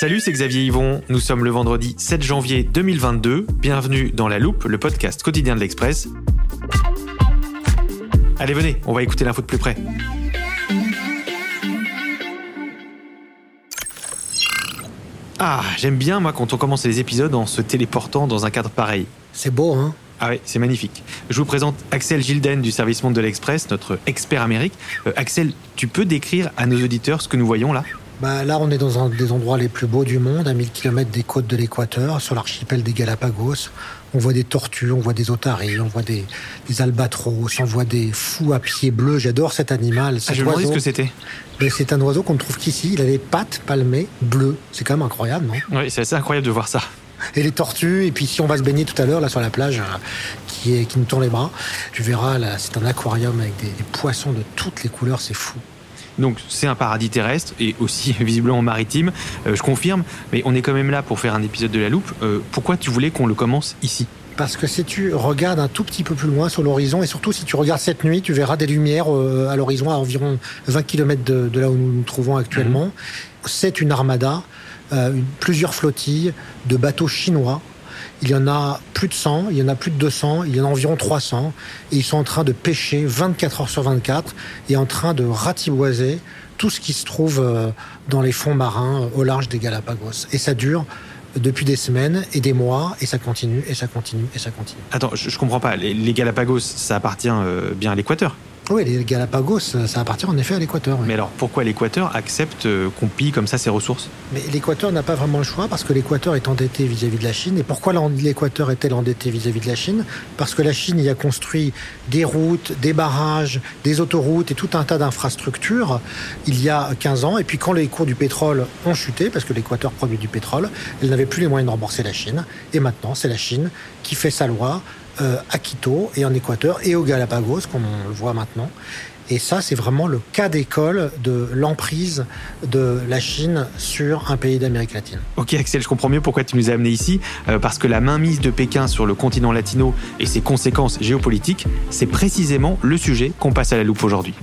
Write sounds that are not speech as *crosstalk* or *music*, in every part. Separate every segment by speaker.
Speaker 1: Salut, c'est Xavier Yvon. Nous sommes le vendredi 7 janvier 2022. Bienvenue dans La Loupe, le podcast quotidien de l'Express. Allez, venez, on va écouter l'info de plus près. Ah, j'aime bien, moi, quand on commence les épisodes en se téléportant dans un cadre pareil.
Speaker 2: C'est beau, hein?
Speaker 1: Ah oui, c'est magnifique. Je vous présente Axel Gilden du service Monde de l'Express, notre expert Amérique. Euh, Axel, tu peux décrire à nos auditeurs ce que nous voyons là?
Speaker 2: Bah, Là, on est dans un des endroits les plus beaux du monde, à 1000 km des côtes de l'équateur, sur l'archipel des Galapagos. On voit des tortues, on voit des otaries, on voit des, des albatros, on voit des fous à pieds bleus. J'adore cet animal. Cet
Speaker 1: Ah, je me ce que c'était.
Speaker 2: Mais c'est un oiseau qu'on ne trouve qu'ici. Il a les pattes palmées bleues. C'est quand même incroyable, non?
Speaker 1: Oui, c'est assez incroyable de voir ça.
Speaker 2: Et les tortues. Et puis si on va se baigner tout à l'heure là sur la plage, euh, qui, est, qui nous tend les bras, tu verras là, c'est un aquarium avec des, des poissons de toutes les couleurs. C'est fou.
Speaker 1: Donc c'est un paradis terrestre et aussi *laughs* visiblement maritime, euh, je confirme, mais on est quand même là pour faire un épisode de la loupe. Euh, pourquoi tu voulais qu'on le commence ici?
Speaker 2: Parce que si tu regardes un tout petit peu plus loin sur l'horizon, et surtout si tu regardes cette nuit, tu verras des lumières euh, à l'horizon à environ 20 km de, de là où nous nous trouvons actuellement. C'est une armada, euh, plusieurs flottilles de bateaux chinois. Il y en a plus de 100, il y en a plus de 200, il y en a environ 300. Et ils sont en train de pêcher 24 heures sur 24 et en train de ratiboiser tout ce qui se trouve euh, dans les fonds marins euh, au large des Galapagos. Et ça dure depuis des semaines et des mois, et ça continue, et ça continue, et ça continue.
Speaker 1: Attends, je, je comprends pas. Les, Galapagos, ça appartient euh, bien à l'équateur?
Speaker 2: Oui, les Galapagos, ça appartient en effet à l'équateur. oui.
Speaker 1: Mais alors pourquoi l'équateur accepte euh, qu'on pille comme ça ses ressources?
Speaker 2: Mais l'équateur n'a pas vraiment le choix parce que l'équateur est endetté vis-à-vis de la Chine. Et pourquoi l'équateur est-elle endetté vis-à-vis de la Chine? Parce que la Chine y a construit des routes, des barrages, des autoroutes et tout un tas d'infrastructures il y a 15 ans. Et puis quand les cours du pétrole ont chuté, parce que l'équateur produit du pétrole, elle n'avait plus les moyens de rembourser la Chine. Et maintenant, c'est la Chine qui fait sa loi à Quito et en Équateur et aux Galapagos, comme on le voit maintenant. Et ça, c'est vraiment le cas d'école de l'emprise de la Chine sur un pays d'Amérique latine.
Speaker 1: Ok Axel, je comprends mieux pourquoi tu nous as amenés ici, euh, parce que la mainmise de Pékin sur le continent latino et ses conséquences géopolitiques, c'est précisément le sujet qu'on passe à la loupe aujourd'hui.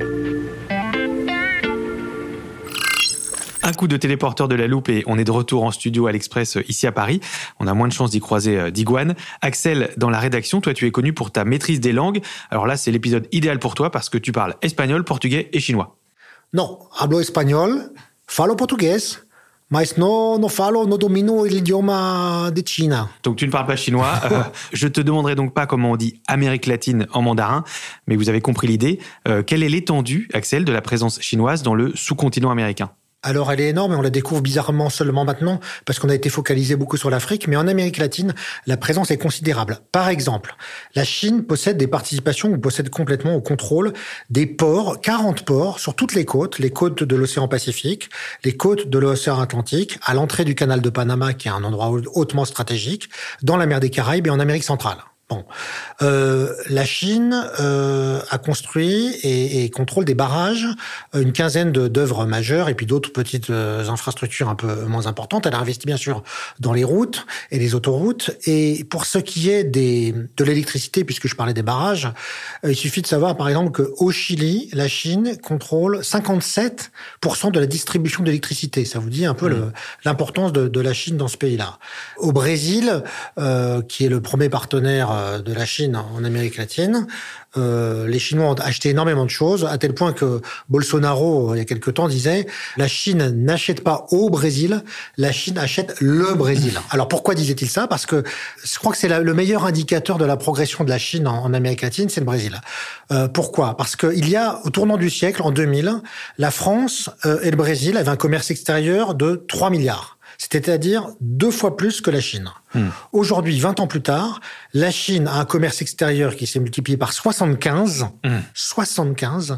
Speaker 1: Un coup de téléporteur de la loupe et on est de retour en studio à l'Express euh, ici à Paris. On a moins de chances d'y croiser euh, d'iguane. Axel, dans la rédaction, toi tu es connu pour ta maîtrise des langues. Alors là, c'est l'épisode idéal pour toi parce que tu parles espagnol, portugais et chinois.
Speaker 2: No, hablo español, falo portugués, mas no, no falo, no domino el idioma de China.
Speaker 1: Donc tu ne parles pas chinois. *laughs* Euh, je te demanderai donc pas comment on dit Amérique latine en mandarin, mais vous avez compris l'idée. Euh, quelle est l'étendue, Axel, de la présence chinoise dans le sous-continent américain?
Speaker 2: Alors elle est énorme et on la découvre bizarrement seulement maintenant parce qu'on a été focalisé beaucoup sur l'Afrique, mais en Amérique latine, la présence est considérable. Par exemple, la Chine possède des participations ou possède complètement au contrôle des ports, 40 ports sur toutes les côtes, les côtes de l'océan Pacifique, les côtes de l'océan Atlantique, à l'entrée du canal de Panama qui est un endroit hautement stratégique, dans la mer des Caraïbes et en Amérique centrale. Bon, euh, la Chine euh, a construit et, et contrôle des barrages, une quinzaine d'œuvres majeures et puis d'autres petites euh, infrastructures un peu moins importantes. Elle a investi bien sûr dans les routes et les autoroutes. Et pour ce qui est des, de l'électricité, puisque je parlais des barrages, euh, il suffit de savoir par exemple qu'au Chili, la Chine contrôle 57% de la distribution d'électricité. Ça vous dit un peu le- l'importance de, de la Chine dans ce pays-là. Au Brésil, euh, qui est le premier partenaire euh, de la Chine en Amérique latine, euh, les Chinois ont acheté énormément de choses, à tel point que Bolsonaro, il y a quelque temps, disait la Chine n'achète pas au Brésil, la Chine achète le Brésil. Alors pourquoi disait-il ça? Parce que je crois que c'est le meilleur indicateur de la progression de la Chine en, Amérique latine, c'est le Brésil. Euh, pourquoi? Parce qu'il y a, au tournant du siècle, en 2000, la France et le Brésil avaient un commerce extérieur de 3 milliards c'est-à-dire deux fois plus que la Chine. Hmm. Aujourd'hui, 20 ans plus tard, la Chine a un commerce extérieur qui s'est multiplié par 75, 75, hmm.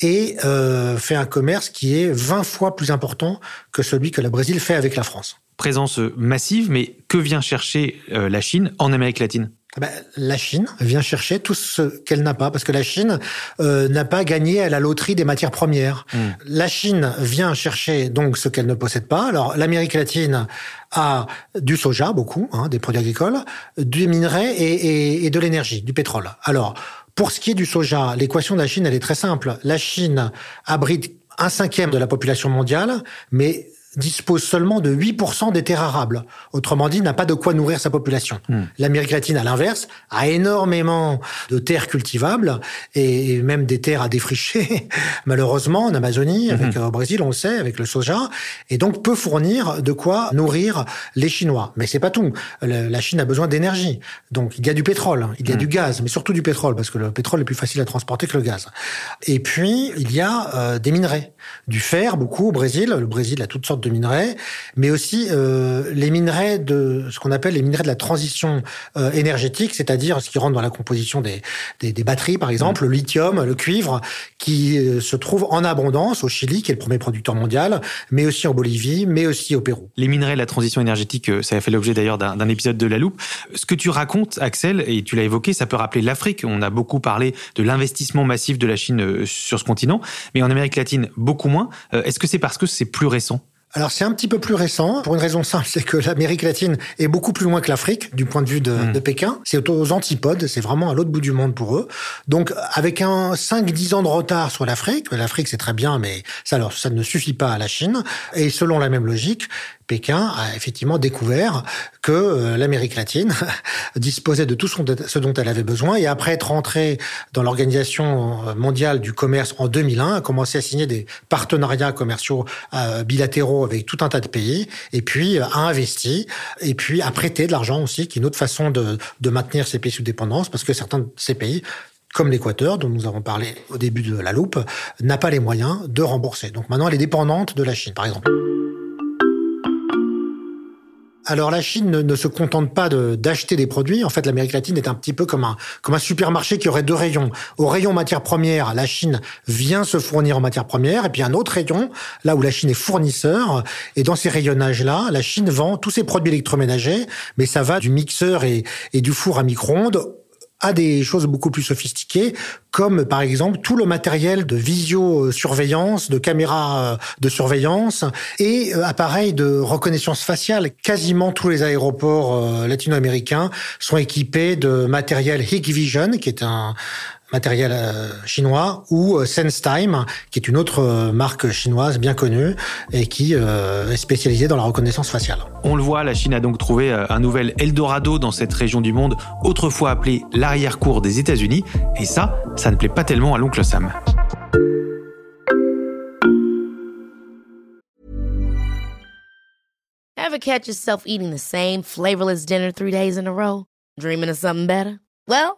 Speaker 2: et euh, fait un commerce qui est 20 fois plus important que celui que le Brésil fait avec la France.
Speaker 1: Présence massive, mais que vient chercher euh, la Chine en Amérique latine?
Speaker 2: Ben, la Chine vient chercher tout ce qu'elle n'a pas, parce que la Chine euh, n'a pas gagné à la loterie des matières premières. Hmm. La Chine vient chercher donc ce qu'elle ne possède pas. Alors l'Amérique latine a du soja, beaucoup, hein, des produits agricoles, du minerai et, et de l'énergie, du pétrole. Alors pour ce qui est du soja, l'équation de la Chine, elle est très simple. La Chine abrite un cinquième de la population mondiale, mais dispose seulement de 8% des terres arables. Autrement dit, n'a pas de quoi nourrir sa population. Hmm. L'Amérique latine, à l'inverse, a énormément de terres cultivables et même des terres à défricher, *laughs* malheureusement, en Amazonie, avec hmm. euh, au Brésil, on le sait, avec le soja, et donc peut fournir de quoi nourrir les Chinois. Mais c'est pas tout. La Chine a besoin d'énergie. Donc il y a du pétrole, il y a hmm. du gaz, mais surtout du pétrole, parce que le pétrole est plus facile à transporter que le gaz. Et puis, il y a euh, des minerais. Du fer, beaucoup au Brésil. Le Brésil a toutes sortes de minerais, mais aussi euh, les minerais de ce qu'on appelle les minerais de la transition euh, énergétique, c'est-à-dire ce qui rentre dans la composition des, des, batteries, par exemple, le lithium, le cuivre, qui euh, se trouve en abondance au Chili, qui est le premier producteur mondial, mais aussi en Bolivie, mais aussi au Pérou.
Speaker 1: Les minerais de la transition énergétique, ça a fait l'objet d'ailleurs d'un épisode de La Loupe. Ce que tu racontes, Axel, et tu l'as évoqué, ça peut rappeler l'Afrique. On a beaucoup parlé de l'investissement massif de la Chine sur ce continent, mais en Amérique latine, beaucoup moins. Est-ce que c'est parce que c'est plus récent?
Speaker 2: Alors c'est un petit peu plus récent, pour une raison simple, *laughs* c'est que l'Amérique latine est beaucoup plus loin que l'Afrique du point de vue de, de Pékin. C'est aux antipodes, c'est vraiment à l'autre bout du monde pour eux. Donc avec un 5-10 ans de retard sur l'Afrique, l'Afrique c'est très bien, mais ça, alors, ça ne suffit pas à la Chine. Et selon la même logique, Pékin a effectivement découvert que euh, l'Amérique latine *laughs* disposait de tout ce dont elle avait besoin et après être entrée dans l'Organisation euh, mondiale du commerce en 2001, a commencé à signer des partenariats commerciaux euh, bilatéraux avec tout un tas de pays et puis a investi et puis a prêté de l'argent aussi, qui est une autre façon de, de maintenir ces pays sous dépendance parce que certains de ces pays comme l'Équateur, dont nous avons parlé au début de la loupe, n'a pas les moyens de rembourser. Donc maintenant, elle est dépendante de la Chine, par exemple. Alors la Chine ne, se contente pas d'acheter des produits. En fait, l'Amérique latine est un petit peu comme un, supermarché qui aurait deux rayons. Au rayon matières premières, la Chine vient se fournir en matières premières, et puis un autre rayon, là où la Chine est fournisseur. Et dans ces rayonnages-là, la Chine vend tous ses produits électroménagers, mais ça va du mixeur et du four à micro-ondes à des choses beaucoup plus sophistiquées, comme par exemple tout le matériel de visio-surveillance, de caméras euh, de surveillance et euh, appareils de reconnaissance faciale. Quasiment tous les aéroports euh, latino-américains sont équipés de matériel Hikvision, qui est un, matériel euh, chinois, ou euh, SenseTime, qui est une autre euh, marque chinoise bien connue et qui est spécialisée dans la reconnaissance faciale.
Speaker 1: On le voit, la Chine a donc trouvé un nouvel Eldorado dans cette région du monde, autrefois appelée l'arrière-cour des États-Unis, et ça, ça ne plaît pas tellement à l'oncle Sam.
Speaker 3: Ever catch yourself eating the same flavorless dinner three days in a row? Dreaming of something better? Well,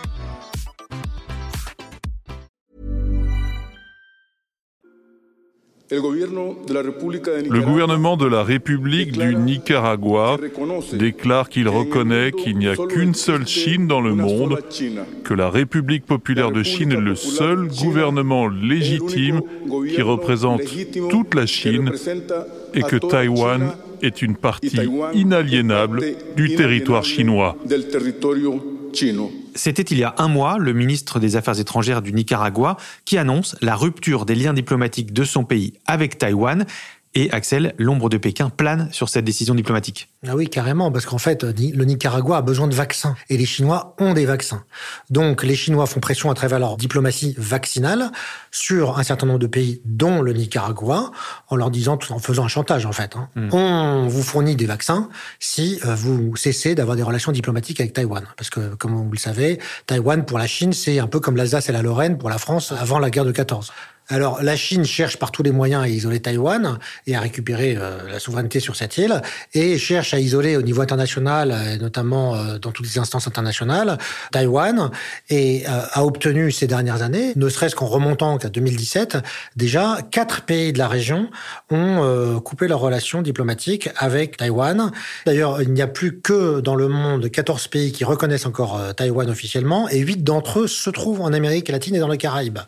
Speaker 4: Le gouvernement de la République du Nicaragua déclare qu'il reconnaît qu'il n'y a qu'une seule Chine dans le monde, que la République populaire de Chine est le seul gouvernement légitime qui représente toute la Chine et que Taïwan est une partie inaliénable du territoire chinois.
Speaker 1: C'était il y a un mois le ministre des Affaires étrangères du Nicaragua qui annonce la rupture des liens diplomatiques de son pays avec Taïwan. Et Axel, l'ombre de Pékin plane sur cette décision diplomatique.
Speaker 2: Ah oui, carrément, parce qu'en fait, le Nicaragua a besoin de vaccins et les Chinois ont des vaccins. Donc les Chinois font pression à travers leur diplomatie vaccinale sur un certain nombre de pays, dont le Nicaragua, en leur disant, en faisant un chantage en fait, hein. hmm. on vous fournit des vaccins si euh, vous cessez d'avoir des relations diplomatiques avec Taïwan. Parce que, comme vous le savez, Taïwan pour la Chine, c'est un peu comme l'Alsace et la Lorraine pour la France avant la guerre de 14. Alors la Chine cherche par tous les moyens à isoler Taïwan et à récupérer euh, la souveraineté sur cette île et cherche à isoler au niveau international, et notamment euh, dans toutes les instances internationales, Taïwan et euh, a obtenu ces dernières années, ne serait-ce qu'en remontant à 2017, déjà quatre pays de la région ont coupé leurs relations diplomatiques avec Taïwan. D'ailleurs, il n'y a plus que dans le monde 14 pays qui reconnaissent encore Taïwan officiellement et 8 d'entre eux se trouvent en Amérique latine et dans les Caraïbes.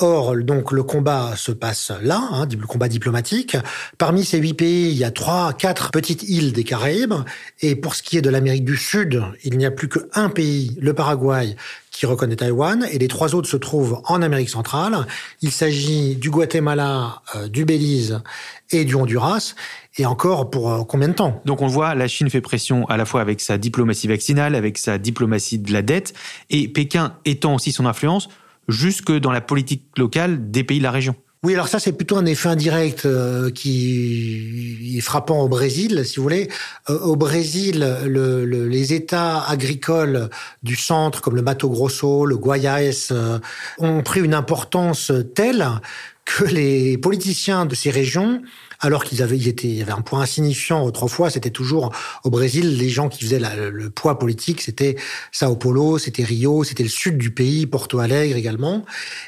Speaker 2: Or, donc, le combat se passe là, hein, le combat diplomatique. Parmi ces huit pays, il y a trois, quatre petites îles des Caraïbes. Et pour ce qui est de l'Amérique du Sud, il n'y a plus qu'un pays, le Paraguay, qui reconnaît Taïwan, et les trois autres se trouvent en Amérique centrale. Il s'agit du Guatemala, euh, du Belize et du Honduras. Et encore pour euh, combien de temps?
Speaker 1: Donc on voit, la Chine fait pression à la fois avec sa diplomatie vaccinale, avec sa diplomatie de la dette, et Pékin étend aussi son influence jusque dans la politique locale des pays de la région.
Speaker 2: Oui, alors ça c'est plutôt un effet indirect euh, qui est frappant au Brésil, si vous voulez. Euh, au Brésil, le, les États agricoles du centre, comme le Mato Grosso, le Goiás, euh, ont pris une importance telle que les politiciens de ces régions alors qu'ils avaient, ils étaient, il y avait un point insignifiant autrefois. C'était toujours au Brésil, les gens qui faisaient le poids politique, c'était Sao Paulo, c'était Rio, c'était le sud du pays, Porto Alegre également,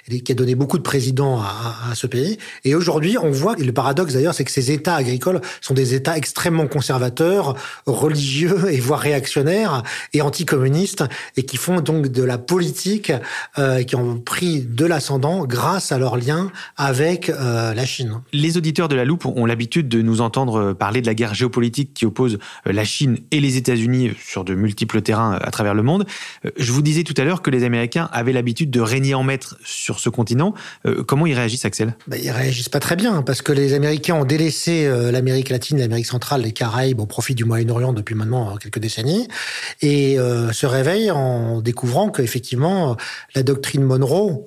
Speaker 2: qui a donné beaucoup de présidents à, ce pays. Et aujourd'hui, on voit, et le paradoxe d'ailleurs, c'est que ces États agricoles sont des États extrêmement conservateurs, religieux et voire réactionnaires et anticommunistes, et qui font donc de la politique, euh, qui ont pris de l'ascendant grâce à leur lien avec euh, la Chine.
Speaker 1: Les auditeurs de la loupe ont l'habitude de nous entendre parler de la guerre géopolitique qui oppose euh, la Chine et les États-Unis sur de multiples terrains euh, à travers le monde. Euh, je vous disais tout à l'heure que les Américains avaient l'habitude de régner en maître sur ce continent. Comment ils réagissent, Axel?
Speaker 2: Bah, Ils réagissent pas très bien parce que les Américains ont délaissé l'Amérique latine, l'Amérique centrale, les Caraïbes au profit du Moyen-Orient depuis maintenant quelques décennies et se réveillent en découvrant qu'effectivement la doctrine Monroe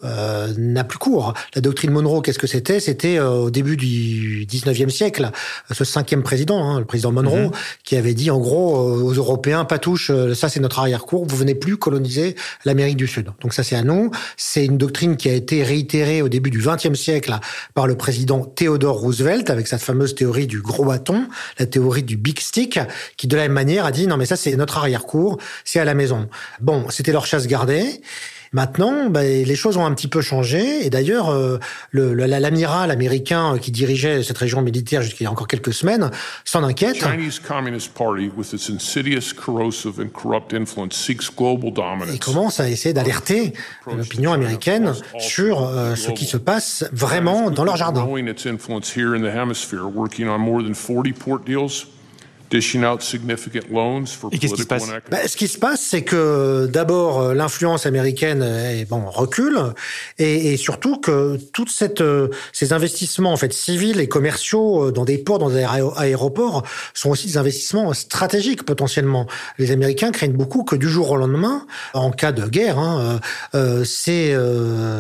Speaker 2: n'a plus cours. La doctrine Monroe, qu'est-ce que c'était? C'était au début du 19e siècle, ce cinquième président, hein, le président Monroe, mhm. qui avait dit en gros euh, aux Européens, pas touche, euh, ça c'est notre arrière-cour, vous venez plus coloniser l'Amérique du Sud. Donc ça c'est à nous. C'est une doctrine qui a été réitérée au début du XXe siècle par le président Theodore Roosevelt avec sa fameuse théorie du gros bâton, la théorie du big stick, qui de la même manière a dit non mais ça c'est notre arrière-cour, c'est à la maison. Bon, c'était leur chasse gardée. Maintenant, ben, les choses ont un petit peu changé. Et d'ailleurs, euh, l'amiral américain qui dirigeait cette région militaire jusqu'il y a encore quelques semaines s'en inquiète. Il commence à essayer d'alerter l'opinion américaine sur euh, ce qui se passe vraiment dans leur jardin.
Speaker 1: Et qu'est-ce qui se passe
Speaker 2: bah, Ce qui se passe, c'est que d'abord euh, l'influence américaine est, bon recule, et, et, surtout que toutes cette, euh, ces investissements en fait civils et commerciaux euh, dans des ports, dans des aéroports, sont aussi des investissements stratégiques potentiellement. Les Américains craignent beaucoup que du jour au lendemain, en cas de guerre, hein, euh, ces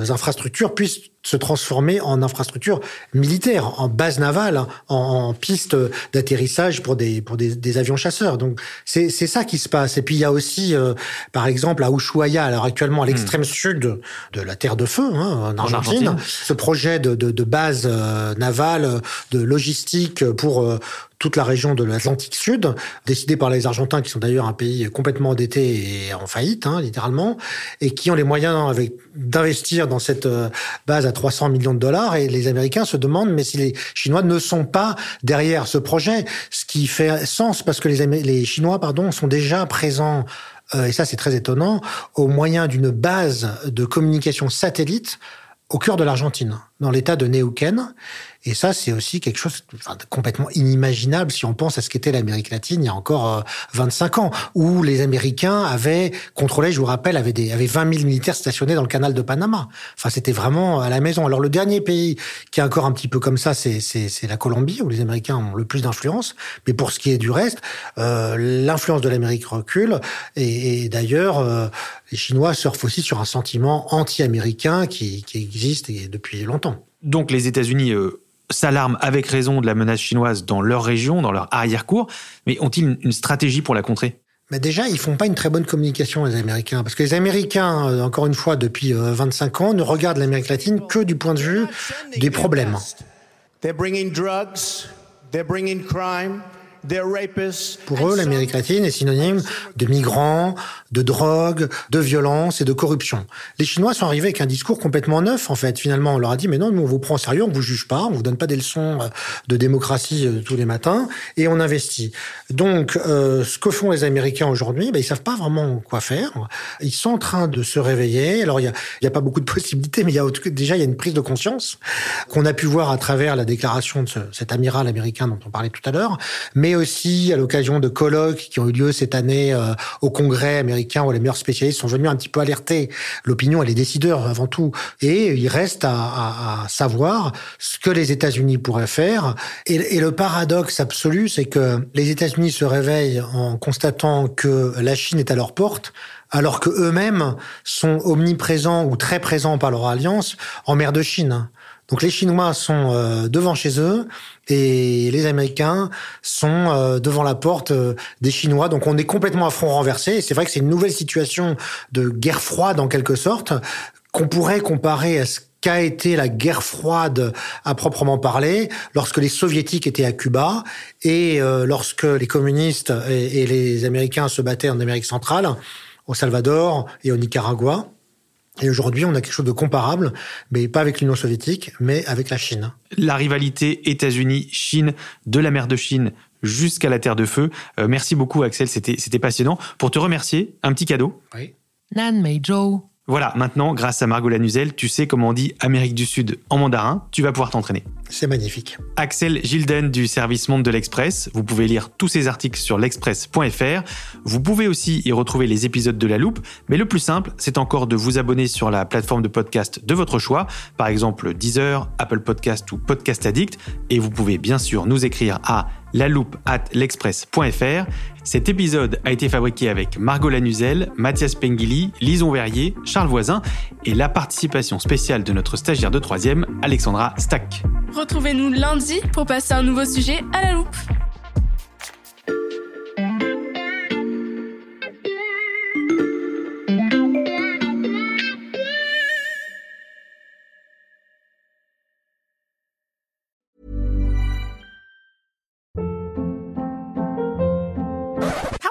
Speaker 2: infrastructures puissent se transformer en infrastructure militaire, en base navale, en, en piste d'atterrissage pour des pour des, des avions chasseurs. Donc c'est c'est ça qui se passe. Et puis il y a aussi, euh, par exemple, à Ushuaia, alors actuellement à hmm. l'extrême sud de la Terre de Feu, hein, en, Argentine, ce projet de, de, de base euh, navale, de logistique pour euh, toute la région de l'Atlantique Sud, décidée par les Argentins, qui sont d'ailleurs un pays complètement endetté et en faillite, hein, littéralement, et qui ont les moyens d'investir dans cette euh, base à 300 millions de dollars. Et les Américains se demandent, mais si les Chinois ne sont pas derrière ce projet, ce qui fait sens parce que les, les Chinois, pardon, sont déjà présents euh, et ça c'est très étonnant, au moyen d'une base de communication satellite au cœur de l'Argentine. Dans l'état de Neuquén. Et ça, c'est aussi quelque chose de complètement inimaginable si on pense à ce qu'était l'Amérique latine il y a encore 25 euh, ans, où les Américains avaient contrôlé, je vous rappelle, avaient, des, avaient 20 000 militaires stationnés dans le canal de Panama. Enfin, c'était vraiment à la maison. Alors, le dernier pays qui est encore un petit peu comme ça, c'est la Colombie, où les Américains ont le plus d'influence. Mais pour ce qui est du reste, euh, l'influence de l'Amérique recule. Et, d'ailleurs, euh, les Chinois surfent aussi sur un sentiment anti-américain qui existe depuis longtemps.
Speaker 1: Donc les États-Unis euh, s'alarment avec raison de la menace chinoise dans leur région, dans leur arrière-cour, mais ont-ils une stratégie pour la contrer?
Speaker 2: Mais déjà, ils font pas une très bonne communication, les Américains. Parce que les Américains, euh, encore une fois, depuis 25 euh, ans, ne regardent l'Amérique latine que du point de vue des problèmes. They're bringing drugs, they're bringing crime, pour eux, l'Amérique latine est synonyme de migrants, de drogue, de violence et de corruption. Les Chinois sont arrivés avec un discours complètement neuf, en fait. Finalement, on leur a dit, mais non, nous, on vous prend au sérieux, on vous juge pas, on vous donne pas des leçons euh, de démocratie euh, tous les matins, et on investit. Donc, euh, ce que font les Américains aujourd'hui, ben, ils savent pas vraiment quoi faire. Ils sont en train de se réveiller. Alors, il y a, y a pas beaucoup de possibilités, mais il y a déjà, il y a une prise de conscience qu'on a pu voir à travers la déclaration de cet amiral américain dont on parlait tout à l'heure. Mais aussi à l'occasion de colloques qui ont eu lieu cette année euh, au Congrès américain où les meilleurs spécialistes sont venus un petit peu alerter l'opinion et les décideurs avant tout. Et il reste à, savoir ce que les États-Unis pourraient faire. Et, et le paradoxe absolu, c'est que les États-Unis se réveillent en constatant que la Chine est à leur porte alors que eux-mêmes sont omniprésents ou très présents par leur alliance en mer de Chine. Donc les Chinois sont euh, devant chez eux et les Américains sont euh, devant la porte euh, des Chinois. Donc on est complètement à front renversé. C'est vrai que c'est une nouvelle situation de guerre froide en quelque sorte qu'on pourrait comparer à ce qu'a été la guerre froide à proprement parler lorsque les soviétiques étaient à Cuba et lorsque les communistes et les Américains se battaient en Amérique centrale, au Salvador et au Nicaragua. Et aujourd'hui, on a quelque chose de comparable, mais pas avec l'Union soviétique, mais avec la Chine.
Speaker 1: La rivalité États-Unis-Chine, de la mer de Chine jusqu'à la Terre de Feu. Euh, merci beaucoup, Axel, c'était passionnant. Pour te remercier, un petit cadeau.
Speaker 2: Oui.
Speaker 5: Nan Mei Zhou.
Speaker 1: Voilà, maintenant, grâce à Margot Lanuzel, tu sais comment on dit Amérique du Sud en mandarin, tu vas pouvoir t'entraîner.
Speaker 2: C'est magnifique.
Speaker 1: Axel Gilden du service Monde de l'Express. Vous pouvez lire tous ses articles sur l'express.fr. Vous pouvez aussi y retrouver les épisodes de La Loupe, mais le plus simple, c'est encore de vous abonner sur la plateforme de podcast de votre choix, par exemple Deezer, Apple Podcast ou Podcast Addict, et vous pouvez bien sûr nous écrire à la loupe at l'express.fr. Cet épisode a été fabriqué avec Margot Lanuzel, Mathias Pengili, Lison Verrier, Charles Voisin et la participation spéciale de notre stagiaire de troisième, Alexandra Stack.
Speaker 6: Retrouvez-nous lundi pour passer un nouveau sujet à la loupe.